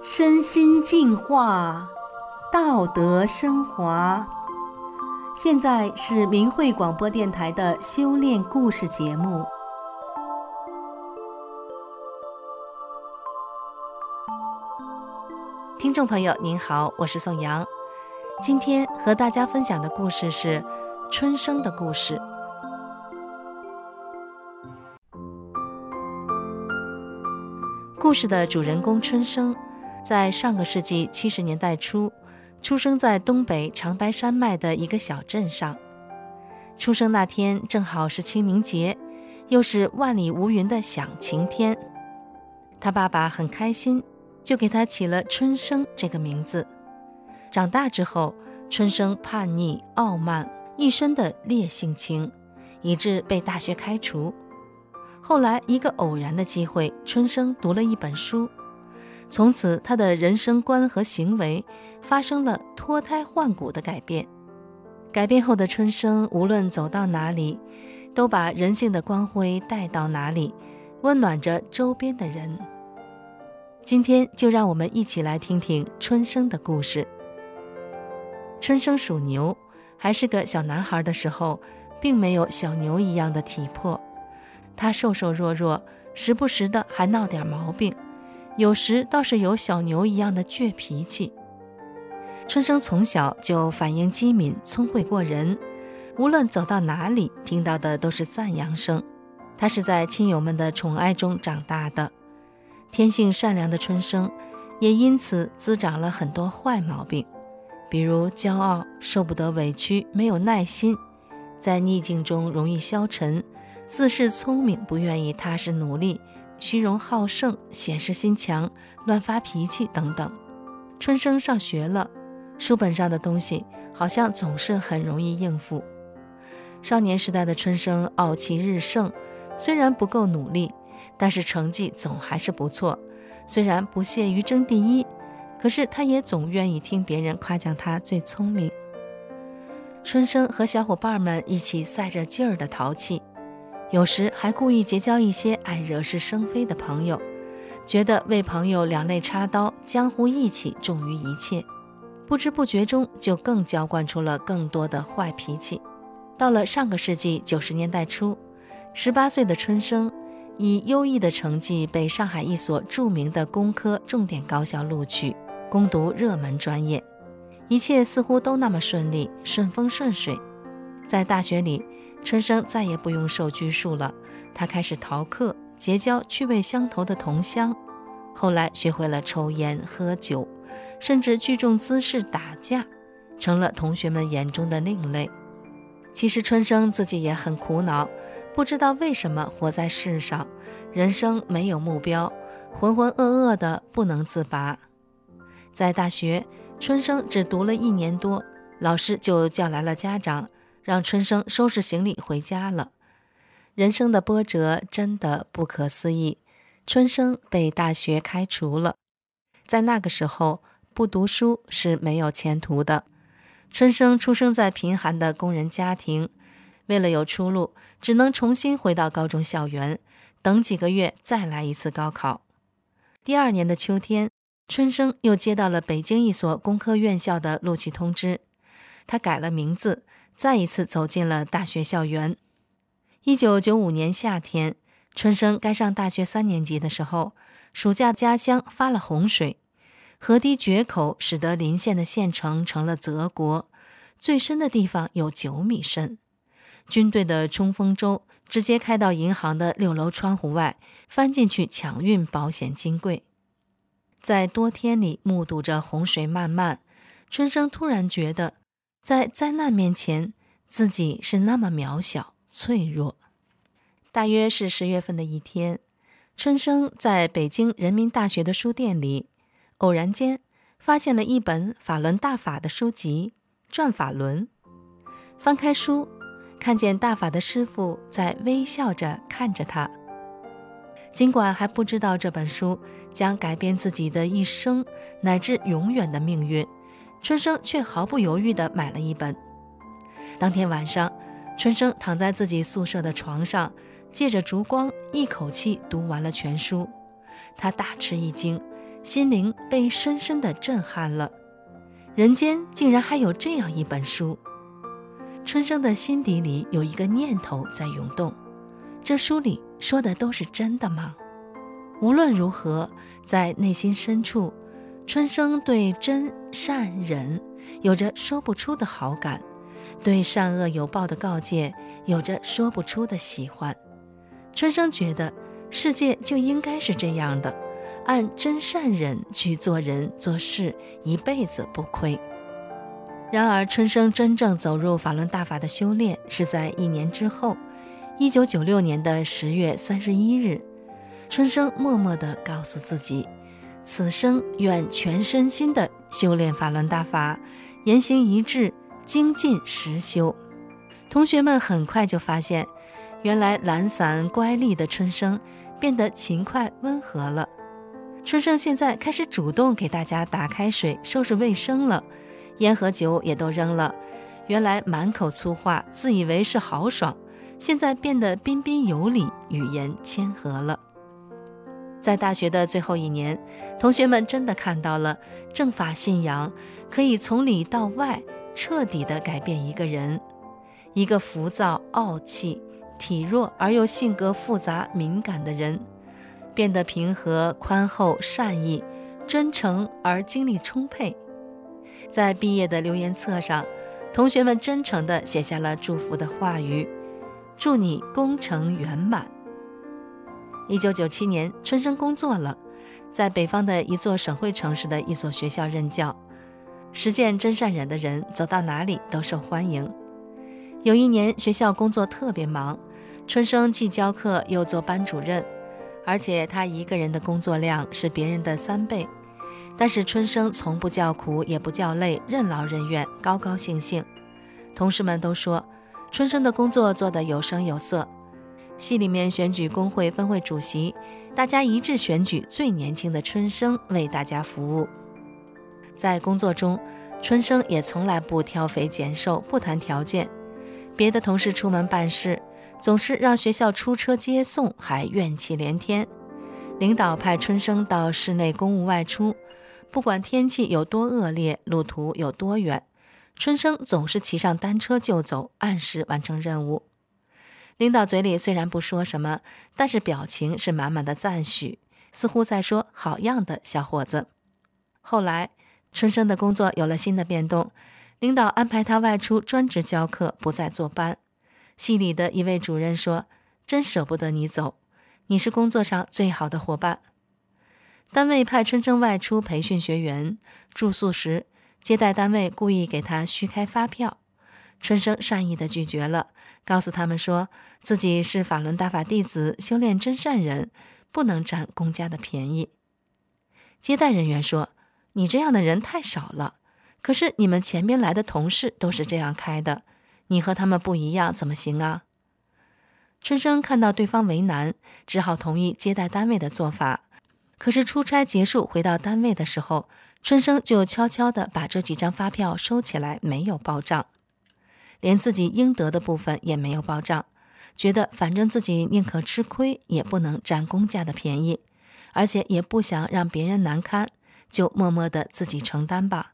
身心净化，道德升华。现在是明慧广播电台的修炼故事节目。听众朋友您好，我是宋阳。今天和大家分享的故事是春生的故事。故事的主人公春生，在上个世纪七十年代初，出生在东北长白山脉的一个小镇上。出生那天正好是清明节，又是万里无云的响晴天。他爸爸很开心，就给他起了春生这个名字。长大之后，春生叛逆傲慢，一身的烈性情，以致被大学开除。后来一个偶然的机会，春生读了一本书。从此，他的人生观和行为发生了脱胎换骨的改变。改变后的春生，无论走到哪里，都把人性的光辉带到哪里，温暖着周边的人。今天就让我们一起来听听春生的故事。春生属牛，还是个小男孩的时候，并没有小牛一样的体魄，他瘦瘦弱弱，时不时的还闹点毛病。有时倒是有小牛一样的倔脾气。春生从小就反应机敏，聪慧过人，无论走到哪里，听到的都是赞扬声。他是在亲友们的宠爱中长大的，天性善良的春生，也因此滋长了很多坏毛病，比如骄傲、受不得委屈、没有耐心，在逆境中容易消沉，自恃聪明，不愿意踏实努力。虚荣好胜、显示心强、乱发脾气等等。春生上学了，书本上的东西好像总是很容易应付。少年时代的春生傲气日盛，虽然不够努力，但是成绩总还是不错。虽然不屑于争第一，可是他也总愿意听别人夸奖他最聪明。春生和小伙伴们一起赛着劲儿的淘气。有时还故意结交一些爱惹是生非的朋友，觉得为朋友两肋插刀，江湖义气重于一切，不知不觉中就更浇灌出了更多的坏脾气。到了上个世纪九十年代初，十八岁的春生以优异的成绩被上海一所著名的工科重点高校录取，攻读热门专业，一切似乎都那么顺利，顺风顺水。在大学里，春生再也不用受拘束了。他开始逃课，结交趣味相投的同乡。后来学会了抽烟喝酒，甚至聚众滋事打架，成了同学们眼中的另类。其实春生自己也很苦恼，不知道为什么活在世上，人生没有目标，浑浑噩噩的不能自拔。在大学，春生只读了一年多，老师就叫来了家长。让春生收拾行李回家了。人生的波折真的不可思议。春生被大学开除了。在那个时候，不读书是没有前途的。春生出生在贫寒的工人家庭，为了有出路，只能重新回到高中校园，等几个月再来一次高考。第二年的秋天，春生又接到了北京一所工科院校的录取通知，他改了名字。再一次走进了大学校园。一九九五年夏天，春生该上大学三年级的时候，暑假家乡发了洪水，河堤决口，使得邻县的县城成了泽国，最深的地方有九米深。军队的冲锋舟直接开到银行的六楼窗户外，翻进去抢运保险金柜。在多天里目睹着洪水漫漫，春生突然觉得。在灾难面前，自己是那么渺小脆弱。大约是十月份的一天，春生在北京人民大学的书店里，偶然间发现了一本法轮大法的书籍《转法轮》。翻开书，看见大法的师傅在微笑着看着他。尽管还不知道这本书将改变自己的一生乃至永远的命运。春生却毫不犹豫地买了一本。当天晚上，春生躺在自己宿舍的床上，借着烛光，一口气读完了全书。他大吃一惊，心灵被深深地震撼了。人间竟然还有这样一本书！春生的心底里有一个念头在涌动：这书里说的都是真的吗？无论如何，在内心深处，春生对真善忍有着说不出的好感，对善恶有报的告诫有着说不出的喜欢。春生觉得世界就应该是这样的，按真善忍去做人做事，一辈子不亏。然而，春生真正走入法轮大法的修炼是在一年之后，一九九六年的十月三十一日，春生默默地告诉自己。此生愿全身心的修炼法轮大法，言行一致，精进实修。同学们很快就发现，原来懒散乖戾的春生变得勤快温和了。春生现在开始主动给大家打开水、收拾卫生了，烟和酒也都扔了。原来满口粗话、自以为是豪爽，现在变得彬彬有礼、语言谦和了。在大学的最后一年，同学们真的看到了正法信仰可以从里到外彻底地改变一个人。一个浮躁、傲气、体弱而又性格复杂敏感的人，变得平和、宽厚、善意、真诚而精力充沛。在毕业的留言册上，同学们真诚地写下了祝福的话语：“祝你功成圆满。”一九九七年，春生工作了，在北方的一座省会城市的一所学校任教。实践真善忍的人走到哪里都受欢迎。有一年，学校工作特别忙，春生既教课又做班主任，而且他一个人的工作量是别人的三倍。但是春生从不叫苦，也不叫累，任劳任怨，高高兴兴。同事们都说，春生的工作做得有声有色。系里面选举工会分会主席，大家一致选举最年轻的春生为大家服务。在工作中，春生也从来不挑肥拣瘦，不谈条件。别的同事出门办事，总是让学校出车接送，还怨气连天。领导派春生到市内公务外出，不管天气有多恶劣，路途有多远，春生总是骑上单车就走，按时完成任务。领导嘴里虽然不说什么，但是表情是满满的赞许，似乎在说“好样的，小伙子”。后来，春生的工作有了新的变动，领导安排他外出专职教课，不再坐班。系里的一位主任说：“真舍不得你走，你是工作上最好的伙伴。”单位派春生外出培训学员，住宿时，接待单位故意给他虚开发票，春生善意地拒绝了。告诉他们说自己是法轮大法弟子，修炼真善人，不能占公家的便宜。接待人员说：“你这样的人太少了，可是你们前边来的同事都是这样开的，你和他们不一样，怎么行啊？”春生看到对方为难，只好同意接待单位的做法。可是出差结束回到单位的时候，春生就悄悄地把这几张发票收起来，没有报账。连自己应得的部分也没有报账，觉得反正自己宁可吃亏，也不能占公家的便宜，而且也不想让别人难堪，就默默的自己承担吧。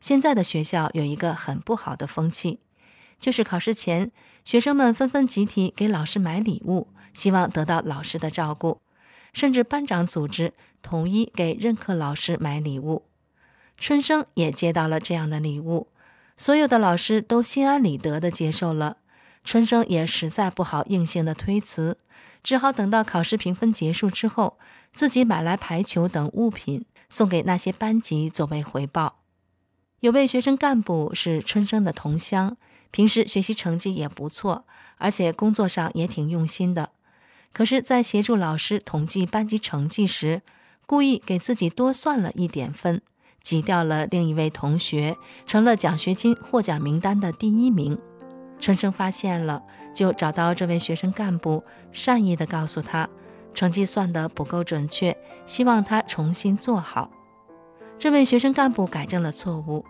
现在的学校有一个很不好的风气，就是考试前，学生们纷纷集体给老师买礼物，希望得到老师的照顾，甚至班长组织统一给任课老师买礼物。春生也接到了这样的礼物。所有的老师都心安理得地接受了，春生也实在不好硬性的推辞，只好等到考试评分结束之后，自己买来排球等物品送给那些班级作为回报。有位学生干部是春生的同乡，平时学习成绩也不错，而且工作上也挺用心的。可是，在协助老师统计班级成绩时，故意给自己多算了一点分。挤掉了另一位同学，成了奖学金获奖名单的第一名。春生发现了，就找到这位学生干部，善意地告诉他，成绩算得不够准确，希望他重新做好。这位学生干部改正了错误。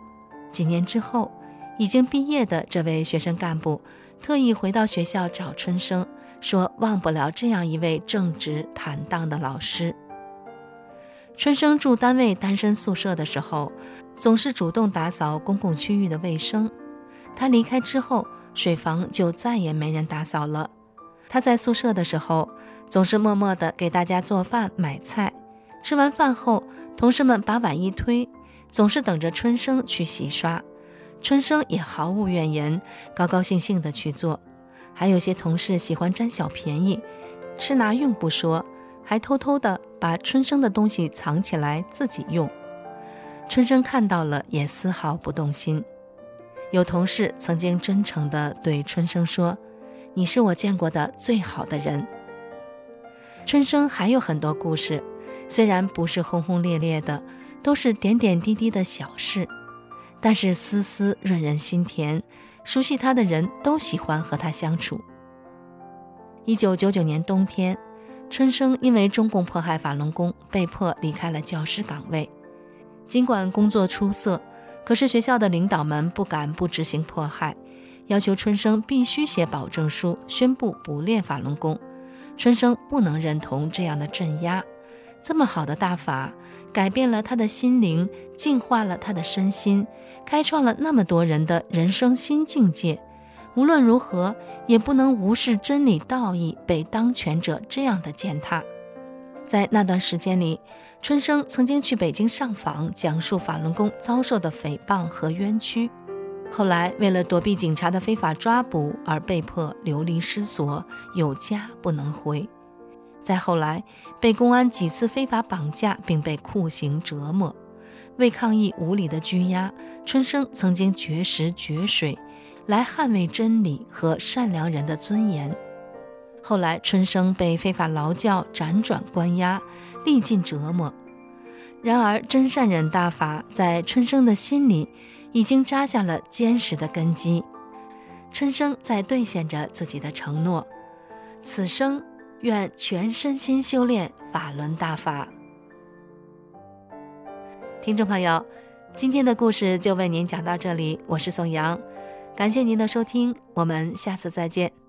几年之后，已经毕业的这位学生干部特意回到学校找春生，说忘不了这样一位正直坦荡的老师。春生住单位单身宿舍的时候，总是主动打扫公共区域的卫生。他离开之后，水房就再也没人打扫了。他在宿舍的时候，总是默默地给大家做饭、买菜。吃完饭后，同事们把碗一推，总是等着春生去洗刷。春生也毫无怨言，高高兴兴地去做。还有些同事喜欢占小便宜，吃拿用不说，还偷偷地把春生的东西藏起来自己用。春生看到了也丝毫不动心。有同事曾经真诚地对春生说。你是我见过的最好的人。春生还有很多故事，虽然不是轰轰烈烈的，都是点点滴滴的小事，但是丝丝润人心田。熟悉他的人都喜欢和他相处。一九九九年冬天，春生因为中共迫害法轮功，被迫离开了教师岗位。尽管工作出色，可是学校的领导们不敢不执行迫害。要求春生必须写保证书，宣布不练法轮功。春生不能认同这样的镇压。这么好的大法，改变了他的心灵，净化了他的身心，开创了那么多人的人生新境界。无论如何，也不能无视真理道义被当权者这样的践踏。在那段时间里，春生曾经去北京上访，讲述法轮功遭受的诽谤和冤屈。后来，为了躲避警察的非法抓捕而被迫流离失所，有家不能回。再后来，被公安几次非法绑架，并被酷刑折磨。为抗议无理的拘押，春生曾经绝食绝水，来捍卫真理和善良人的尊严。后来，春生被非法劳教、辗转关押，历尽折磨。然而，真善忍大法在春生的心里。已经扎下了坚实的根基，春生在兑现着自己的承诺，此生愿全身心修炼法轮大法。听众朋友，今天的故事就为您讲到这里，我是宋阳，感谢您的收听，我们下次再见。